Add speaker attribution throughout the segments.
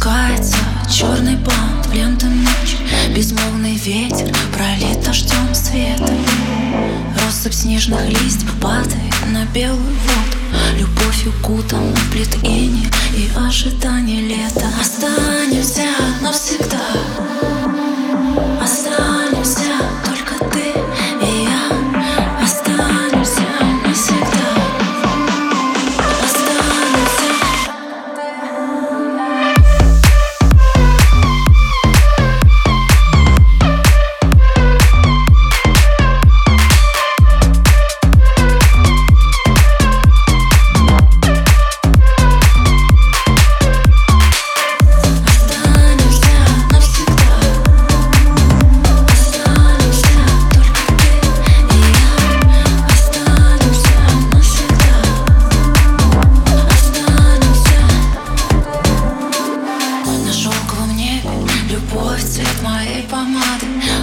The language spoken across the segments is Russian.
Speaker 1: Спускается черный бант в ленту ночь Безмолвный ветер пролит дождем света Россыпь снежных листьев падает на белую воду. Любовь укутана в плит и ожидание лета. Останемся навсегда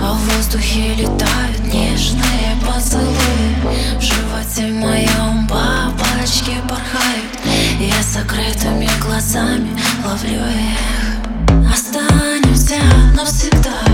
Speaker 1: А в воздухе летают нежные поцелуи. В животе моем бабочки порхают Я закрытыми глазами ловлю их. Останемся навсегда